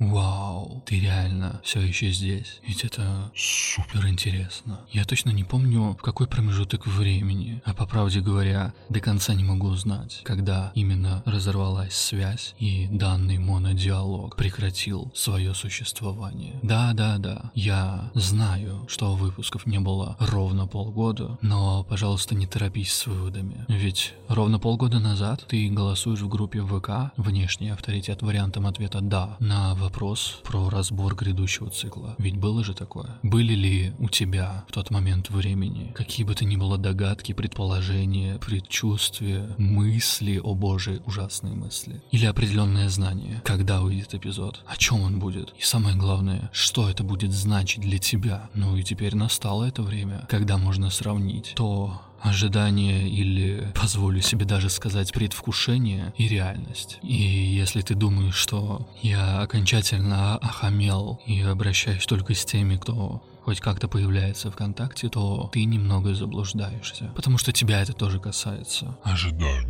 Вау, ты реально все еще здесь. Ведь это супер интересно. Я точно не помню, в какой промежуток времени, а по правде говоря, до конца не могу узнать, когда именно разорвалась связь и данный монодиалог прекратил свое существование. Да, да, да, я знаю, что выпусков не было ровно полгода, но, пожалуйста, не торопись с выводами. Ведь ровно полгода назад ты голосуешь в группе ВК «Внешний авторитет» вариантом ответа «да» на вопрос про разбор грядущего цикла. Ведь было же такое. Были ли у тебя в тот момент времени какие бы то ни было догадки, предположения, предчувствия, мысли, о боже, ужасные мысли? Или определенное знание, когда выйдет эпизод, о чем он будет? И самое главное, что это будет значить для тебя? Ну и теперь настало это время, когда можно сравнить то, ожидание или, позволю себе даже сказать, предвкушение и реальность. И если ты думаешь, что я окончательно охамел и обращаюсь только с теми, кто хоть как-то появляется ВКонтакте, то ты немного заблуждаешься. Потому что тебя это тоже касается. Ожидание.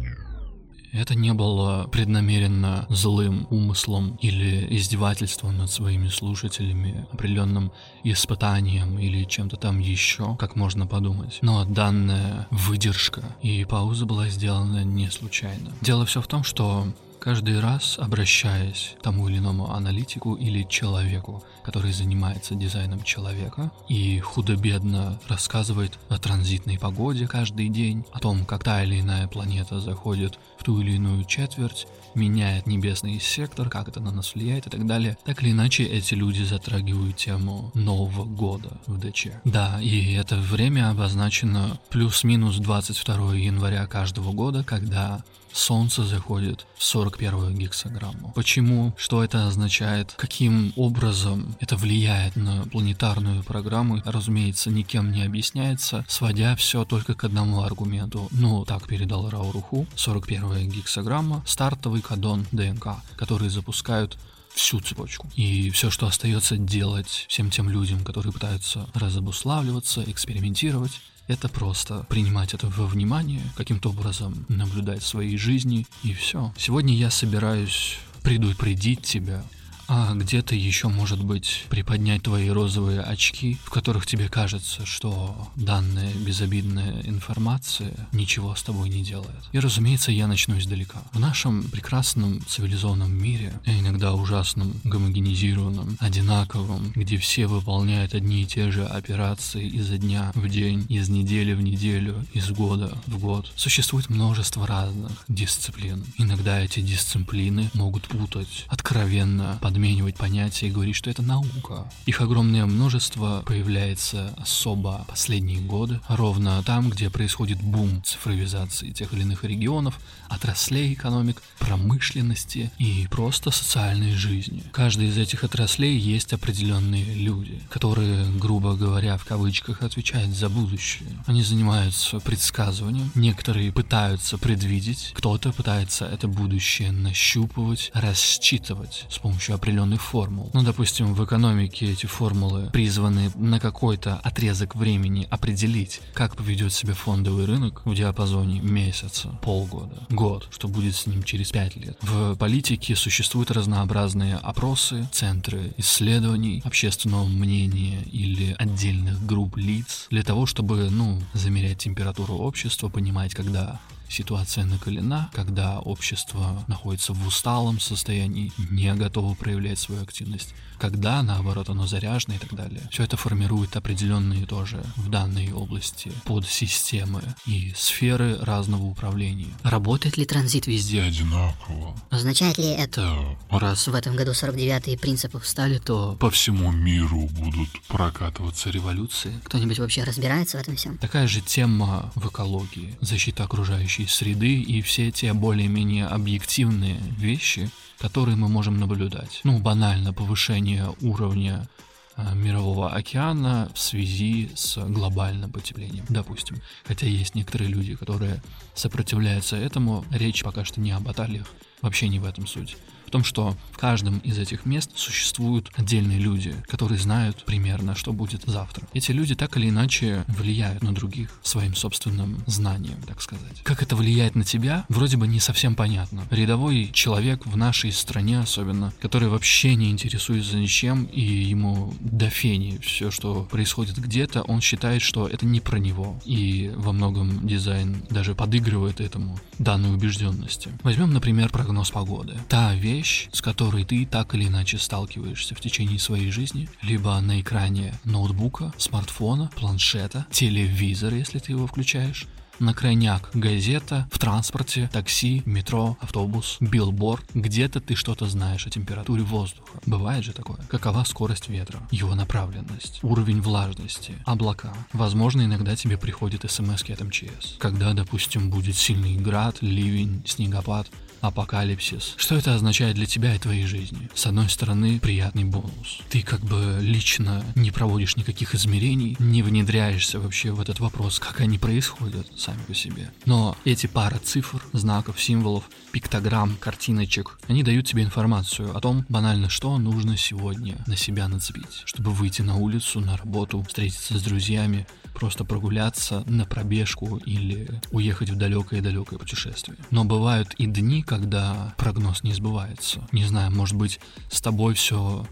Это не было преднамеренно злым умыслом или издевательством над своими слушателями, определенным испытанием или чем-то там еще, как можно подумать. Но данная выдержка и пауза была сделана не случайно. Дело все в том, что Каждый раз, обращаясь к тому или иному аналитику или человеку, который занимается дизайном человека и худо-бедно рассказывает о транзитной погоде каждый день, о том, как та или иная планета заходит в ту или иную четверть, меняет небесный сектор, как это на нас влияет и так далее. Так или иначе, эти люди затрагивают тему Нового года в ДЧ. Да, и это время обозначено плюс-минус 22 января каждого года, когда Солнце заходит в 41 гексограмму. Почему? Что это означает? Каким образом это влияет на планетарную программу? Разумеется, никем не объясняется, сводя все только к одному аргументу. Ну, так передал Рауруху. 41 гексограмма, стартовый кадон ДНК, который запускают всю цепочку. И все, что остается делать всем тем людям, которые пытаются разобуславливаться, экспериментировать, это просто принимать это во внимание, каким-то образом наблюдать своей жизни, и все. Сегодня я собираюсь предупредить тебя а где-то еще, может быть, приподнять твои розовые очки, в которых тебе кажется, что данная безобидная информация ничего с тобой не делает. И, разумеется, я начну издалека. В нашем прекрасном цивилизованном мире, а иногда ужасном, гомогенизированном, одинаковом, где все выполняют одни и те же операции изо дня в день, из недели в неделю, из года в год, существует множество разных дисциплин. Иногда эти дисциплины могут путать, откровенно подменять подменивать понятия и говорить, что это наука. Их огромное множество появляется особо последние годы, ровно там, где происходит бум цифровизации тех или иных регионов, отраслей экономик, промышленности и просто социальной жизни. В каждой из этих отраслей есть определенные люди, которые, грубо говоря, в кавычках, отвечают за будущее. Они занимаются предсказыванием, некоторые пытаются предвидеть, кто-то пытается это будущее нащупывать, рассчитывать с помощью определенных определенных формул. Ну, допустим, в экономике эти формулы призваны на какой-то отрезок времени определить, как поведет себя фондовый рынок в диапазоне месяца, полгода, год, что будет с ним через пять лет. В политике существуют разнообразные опросы, центры исследований, общественного мнения или отдельных групп лиц для того, чтобы, ну, замерять температуру общества, понимать, когда ситуация накалена, когда общество находится в усталом состоянии, не готово проявлять свою активность, когда, наоборот, оно заряжено и так далее. Все это формирует определенные тоже в данной области подсистемы и сферы разного управления. Работает ли транзит везде? Одинаково. Означает ли это, раз в этом году 49-й принципов стали, то По всему миру будут прокатываться революции. кто-нибудь вообще разбирается в этом всем? Такая же тема в экологии, защита окружающей среды и все те более-менее объективные вещи, которые мы можем наблюдать. Ну, банально повышение уровня а, мирового океана в связи с глобальным потеплением, допустим. Хотя есть некоторые люди, которые сопротивляются этому. Речь пока что не о баталиях, Вообще не в этом суть в том, что в каждом из этих мест существуют отдельные люди, которые знают примерно, что будет завтра. Эти люди так или иначе влияют на других своим собственным знанием, так сказать. Как это влияет на тебя, вроде бы не совсем понятно. Рядовой человек в нашей стране особенно, который вообще не интересуется ничем, и ему до фени все, что происходит где-то, он считает, что это не про него. И во многом дизайн даже подыгрывает этому данной убежденности. Возьмем, например, прогноз погоды. Та вещь, с которой ты так или иначе сталкиваешься в течение своей жизни, либо на экране ноутбука, смартфона, планшета, телевизора, если ты его включаешь, на крайняк газета, в транспорте, такси, метро, автобус, билборд. Где-то ты что-то знаешь о температуре воздуха. Бывает же такое. Какова скорость ветра, его направленность, уровень влажности, облака. Возможно, иногда тебе приходит смс от МЧС. Когда, допустим, будет сильный град, ливень, снегопад, апокалипсис. Что это означает для тебя и твоей жизни? С одной стороны, приятный бонус. Ты как бы лично не проводишь никаких измерений, не внедряешься вообще в этот вопрос, как они происходят сами по себе. Но эти пара цифр, знаков, символов, пиктограмм, картиночек, они дают тебе информацию о том, банально, что нужно сегодня на себя нацепить, чтобы выйти на улицу, на работу, встретиться с друзьями, просто прогуляться на пробежку или уехать в далекое-далекое путешествие. Но бывают и дни, когда прогноз не сбывается. Не знаю, может быть, с тобой все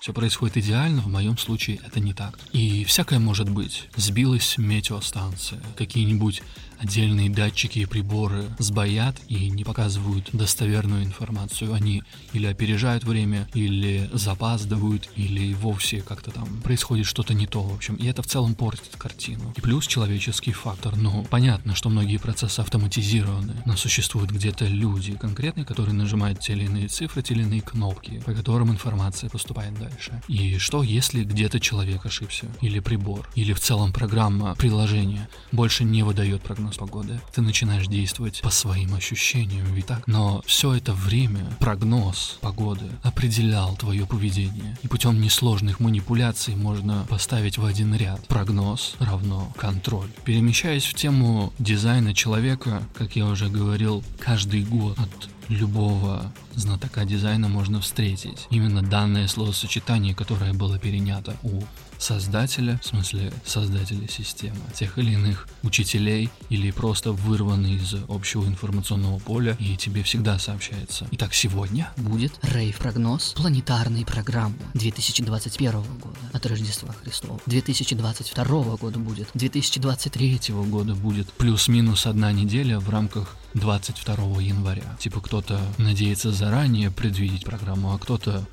все происходит идеально, в моем случае это не так. И всякое может быть. Сбилась метеостанция, какие-нибудь отдельные датчики и приборы сбоят и не показывают достоверную информацию. Они или опережают время, или запаздывают, или вовсе как-то там происходит что-то не то, в общем. И это в целом портит картину. И плюс человеческий фактор. Ну, понятно, что многие процессы автоматизированы, но существуют где-то люди конкретные, которые нажимают те или иные цифры, те или иные кнопки, по которым информация поступает дальше. И что, если где-то человек ошибся, или прибор, или в целом программа, приложение больше не выдает прогноз прогноз погоды. Ты начинаешь действовать по своим ощущениям, ведь так? Но все это время прогноз погоды определял твое поведение. И путем несложных манипуляций можно поставить в один ряд. Прогноз равно контроль. Перемещаясь в тему дизайна человека, как я уже говорил, каждый год от любого знатока дизайна можно встретить. Именно данное словосочетание, которое было перенято у создателя, в смысле создателя системы, тех или иных учителей или просто вырванный из общего информационного поля и тебе всегда сообщается. Итак, сегодня будет рейв-прогноз планетарной программы 2021 года от Рождества Христова. 2022 года будет, 2023 года будет плюс-минус одна неделя в рамках 22 января. Типа кто-то надеется заранее предвидеть программу, а кто-то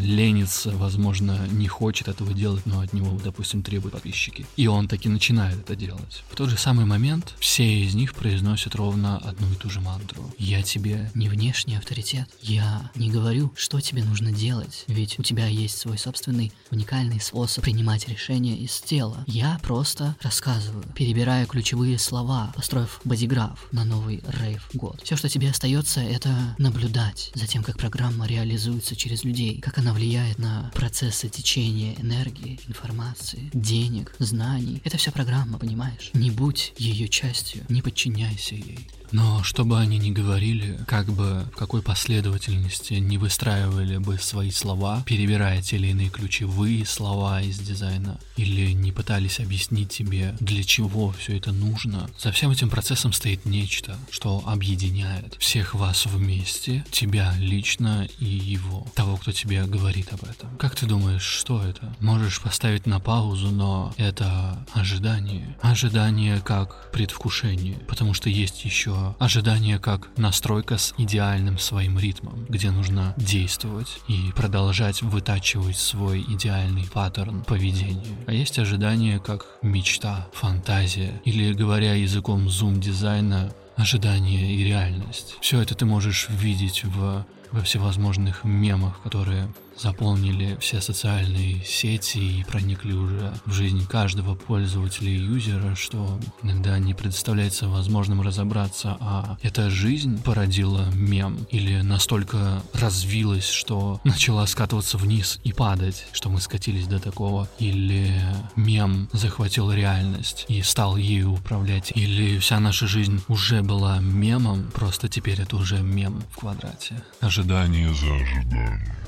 ленится, возможно, не хочет этого делать, но от него, допустим, требуют подписчики. И он таки начинает это делать. В тот же самый момент все из них произносят ровно одну и ту же мантру. Я тебе не внешний авторитет. Я не говорю, что тебе нужно делать, ведь у тебя есть свой собственный уникальный способ принимать решения из тела. Я просто рассказываю, перебирая ключевые слова, построив бодиграф на новый рейв год. Все, что тебе остается, это наблюдать за тем, как программа реализуется через людей, как она влияет на процессы течения энергии, информации, денег, знаний. Это вся программа, понимаешь? Не будь ее частью, не подчиняйся ей. Но чтобы они не говорили, как бы в какой последовательности не выстраивали бы свои слова, перебирая те или иные ключевые слова из дизайна, или не пытались объяснить тебе, для чего все это нужно, за всем этим процессом стоит нечто, что объединяет всех вас вместе, тебя лично и его, того, кто тебе говорит об этом. Как ты думаешь, что это? Можешь поставить на паузу, но это ожидание. Ожидание как предвкушение, потому что есть еще ожидание как настройка с идеальным своим ритмом, где нужно действовать и продолжать вытачивать свой идеальный паттерн поведения. А есть ожидание как мечта, фантазия, или говоря языком зум-дизайна, ожидание и реальность. Все это ты можешь видеть в во всевозможных мемах, которые заполнили все социальные сети и проникли уже в жизнь каждого пользователя и юзера, что иногда не представляется возможным разобраться, а эта жизнь породила мем или настолько развилась, что начала скатываться вниз и падать, что мы скатились до такого, или мем захватил реальность и стал ею управлять, или вся наша жизнь уже была мемом, просто теперь это уже мем в квадрате. Ожидание за ожиданием.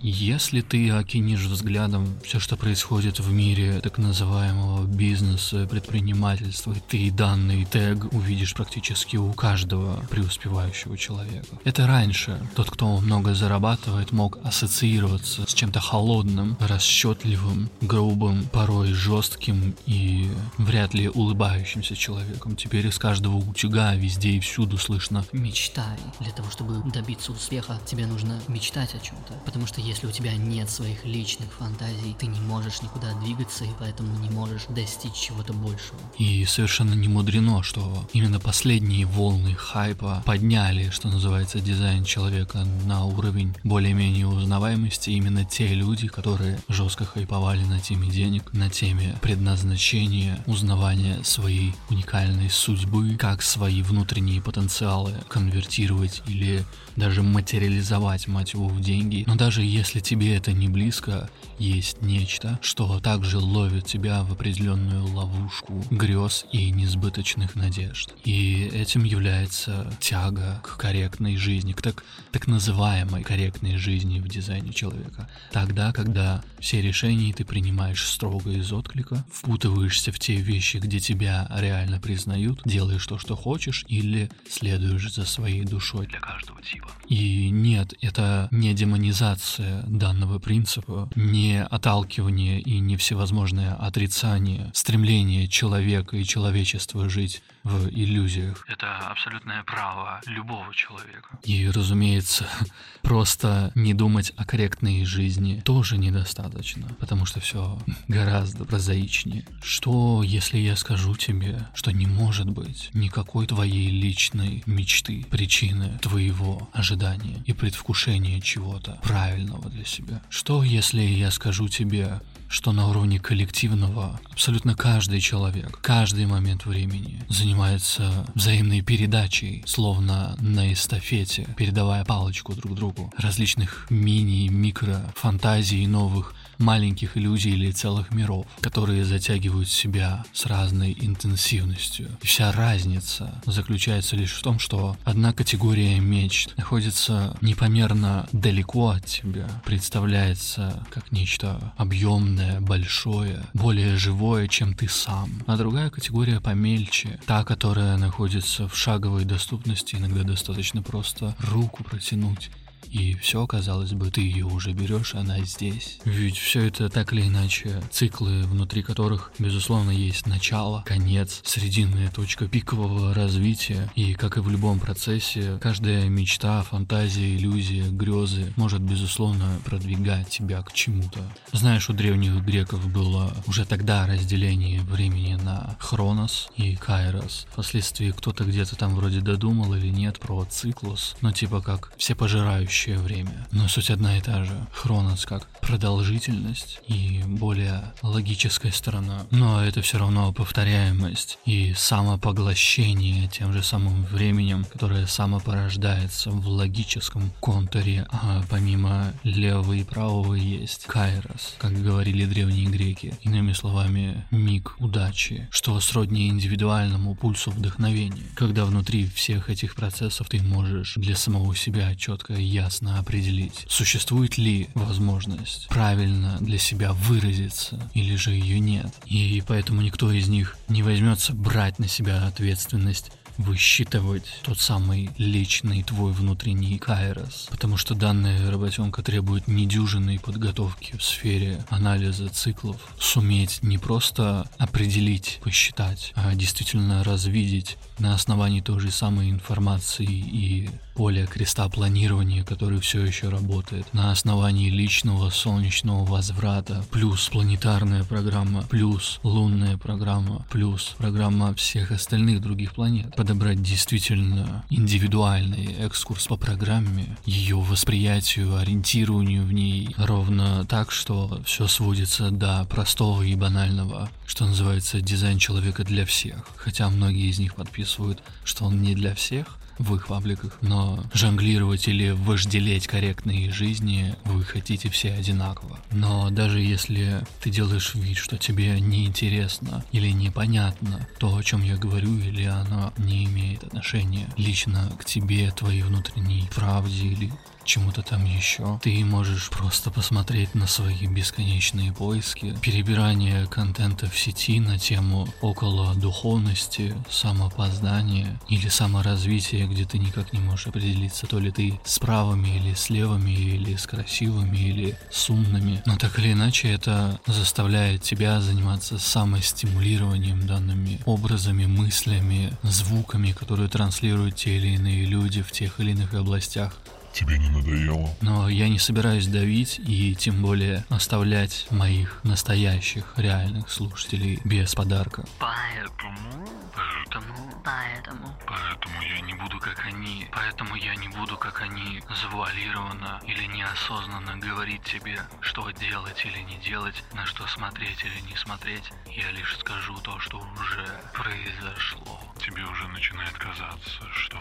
Если ты окинешь взглядом все, что происходит в мире так называемого бизнеса, предпринимательства, ты данный тег увидишь практически у каждого преуспевающего человека. Это раньше тот, кто много зарабатывает, мог ассоциироваться с чем-то холодным, расчетливым, грубым, порой жестким и вряд ли улыбающимся человеком. Теперь из каждого утюга везде и всюду слышно Мечтай. Для того, чтобы добиться успеха, тебе нужно мечтать о чем-то. Потому что если у тебя нет своих личных фантазий, ты не можешь никуда двигаться и поэтому не можешь достичь чего-то большего. И совершенно не мудрено, что именно последние волны хайпа подняли, что называется, дизайн человека на уровень более-менее узнаваемости. Именно те люди, которые жестко хайповали на теме денег, на теме предназначения, узнавания своей уникальной судьбы, как свои внутренние потенциалы конвертировать или даже материализовать, мать его, в деньги. Но даже если тебе это не близко, есть нечто, что также ловит тебя в определенную ловушку грез и несбыточных надежд. И этим является тяга к корректной жизни, к так, так называемой корректной жизни в дизайне человека. Тогда, когда все решения ты принимаешь строго из отклика, впутываешься в те вещи, где тебя реально признают, делаешь то, что хочешь, или следуешь за своей душой для каждого типа. И нет, это не демонизация данного принципа, не отталкивание и не всевозможное отрицание стремления человека и человечества жить в иллюзиях. Это абсолютное право любого человека. И, разумеется, просто не думать о корректной жизни тоже недостаточно, потому что все гораздо прозаичнее. Что, если я скажу тебе, что не может быть никакой твоей личной мечты, причины твоего ожидания и предвкушения чего-то правильного для себя? Что, если я скажу тебе, что на уровне коллективного абсолютно каждый человек, каждый момент времени занимается взаимной передачей, словно на эстафете, передавая палочку друг другу различных мини, микро фантазий новых маленьких иллюзий или целых миров, которые затягивают себя с разной интенсивностью. И вся разница заключается лишь в том, что одна категория мечт находится непомерно далеко от тебя, представляется как нечто объемное, большое, более живое, чем ты сам. А другая категория помельче, та, которая находится в шаговой доступности, иногда достаточно просто руку протянуть и все, казалось бы, ты ее уже берешь, она здесь. Ведь все это так или иначе циклы, внутри которых, безусловно, есть начало, конец, срединная точка пикового развития. И, как и в любом процессе, каждая мечта, фантазия, иллюзия, грезы может, безусловно, продвигать тебя к чему-то. Знаешь, у древних греков было уже тогда разделение времени на Хронос и Кайрос. Впоследствии кто-то где-то там вроде додумал или нет про циклус, но типа как все пожирающие текущее время. Но суть одна и та же. Хронос как продолжительность и более логическая сторона. Но это все равно повторяемость и самопоглощение тем же самым временем, которое самопорождается в логическом контуре, а помимо левого и правого есть кайрос, как говорили древние греки. Иными словами, миг удачи, что сродни индивидуальному пульсу вдохновения, когда внутри всех этих процессов ты можешь для самого себя четко и ясно определить, существует ли возможность правильно для себя выразиться, или же ее нет. И поэтому никто из них не возьмется брать на себя ответственность высчитывать тот самый личный твой внутренний кайрос, потому что данная работенка требует недюжинной подготовки в сфере анализа циклов, суметь не просто определить, посчитать, а действительно развидеть на основании той же самой информации и поля креста планирования, который все еще работает, на основании личного солнечного возврата, плюс планетарная программа, плюс лунная программа, плюс программа всех остальных других планет. Под подобрать действительно индивидуальный экскурс по программе, ее восприятию, ориентированию в ней, ровно так, что все сводится до простого и банального, что называется дизайн человека для всех. Хотя многие из них подписывают, что он не для всех, в их пабликах, но жонглировать или вожделеть корректные жизни вы хотите все одинаково. Но даже если ты делаешь вид, что тебе неинтересно или непонятно то, о чем я говорю, или оно не имеет отношения лично к тебе, твоей внутренней правде или чему-то там еще. Ты можешь просто посмотреть на свои бесконечные поиски, перебирание контента в сети на тему около духовности, самопознания или саморазвития, где ты никак не можешь определиться, то ли ты с правыми или с левыми, или с красивыми, или с умными. Но так или иначе это заставляет тебя заниматься самостимулированием данными образами, мыслями, звуками, которые транслируют те или иные люди в тех или иных областях Тебе не надоело? Но я не собираюсь давить и тем более оставлять моих настоящих, реальных слушателей без подарка. Поэтому... Поэтому... Поэтому... Поэтому я не буду как они. Поэтому я не буду как они завуалированно или неосознанно говорить тебе, что делать или не делать, на что смотреть или не смотреть. Я лишь скажу то, что уже произошло. Тебе уже начинает казаться, что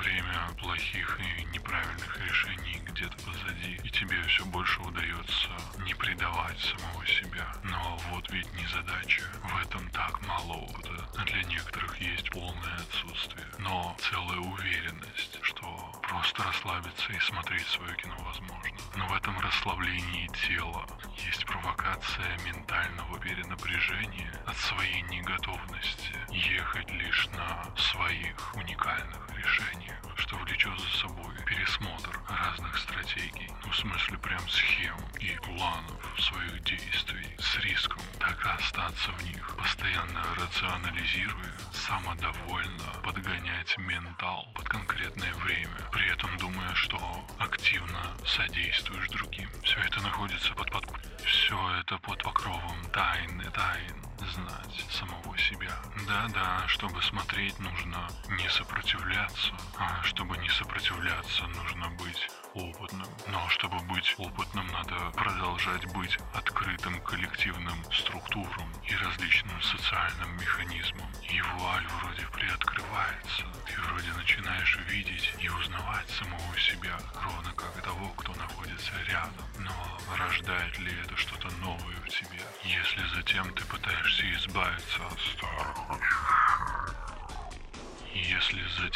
время плохих и неправильных решений где-то позади, и тебе все больше удается не предавать самого себя. Но вот ведь не задача. В этом так мало опыта. Для некоторых есть полное отсутствие. Но целая уверенность, что просто расслабиться и смотреть свое кино возможно. Но в этом расслаблении тела есть провокация ментального перенапряжения от своей неготовности ехать лишь на своих уникальных решениях, что влечет за собой пересмотр разных стратегий, ну, в смысле прям схем и планов своих действий с риском. Так остаться в них, постоянно рационализируя, самодовольно подгонять ментал под конкретное время, при этом думая, что активно содействуешь другим. Все это находится под, под... Все это под покровом тайны тайн знать самого себя. Да-да, чтобы смотреть, нужно не сопротивляться, а чтобы не сопротивляться, нужно быть опытным. Но чтобы быть опытным, надо продолжать быть открытым коллективным структурам и различным социальным механизмам. И вуаль вроде приоткрывается. Ты вроде начинаешь видеть и узнавать самого себя, ровно как того, кто находится рядом. Но рождает ли это что-то новое в тебе, если затем ты пытаешься избавиться от старых если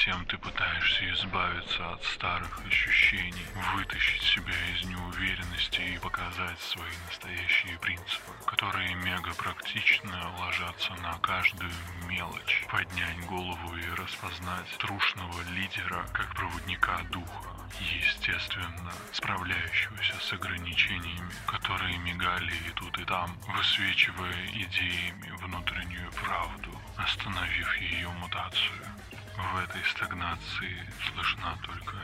затем ты пытаешься избавиться от старых ощущений, вытащить себя из неуверенности и показать свои настоящие принципы, которые мега практично ложатся на каждую мелочь, поднять голову и распознать трушного лидера как проводника духа, естественно, справляющегося с ограничениями, которые мигали и тут и там, высвечивая идеями внутреннюю правду, остановив ее мутацию. В этой стагнации слышна только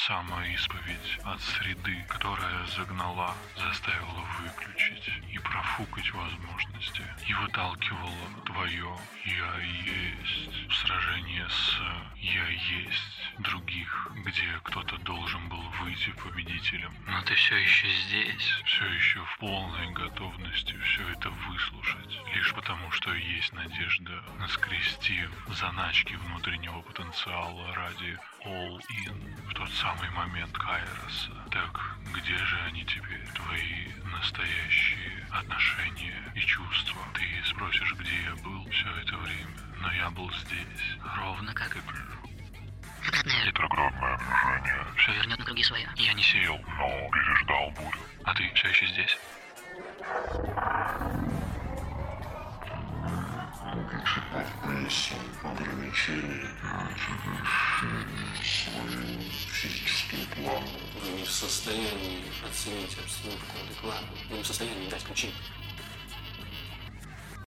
или самоисповедь от среды, которая загнала, заставила выключить и профукать возможности и выталкивала твое «я есть» в сражение с «я есть» других, где кто-то должен был выйти победителем. Но ты все еще здесь. Все еще в полной готовности все это выслушать, лишь потому, что есть надежда наскрести заначки внутреннего потенциала ради all-in в тот самый момент Кайроса. Так где же они теперь, твои настоящие отношения и чувства? Ты спросишь, где я был все это время, но я был здесь. Ровно как и Обратное. Ретроградное движение. Все вернет на круги своя. Я не сеял, но оценить обстановку адекватно. Не в состоянии дать ключи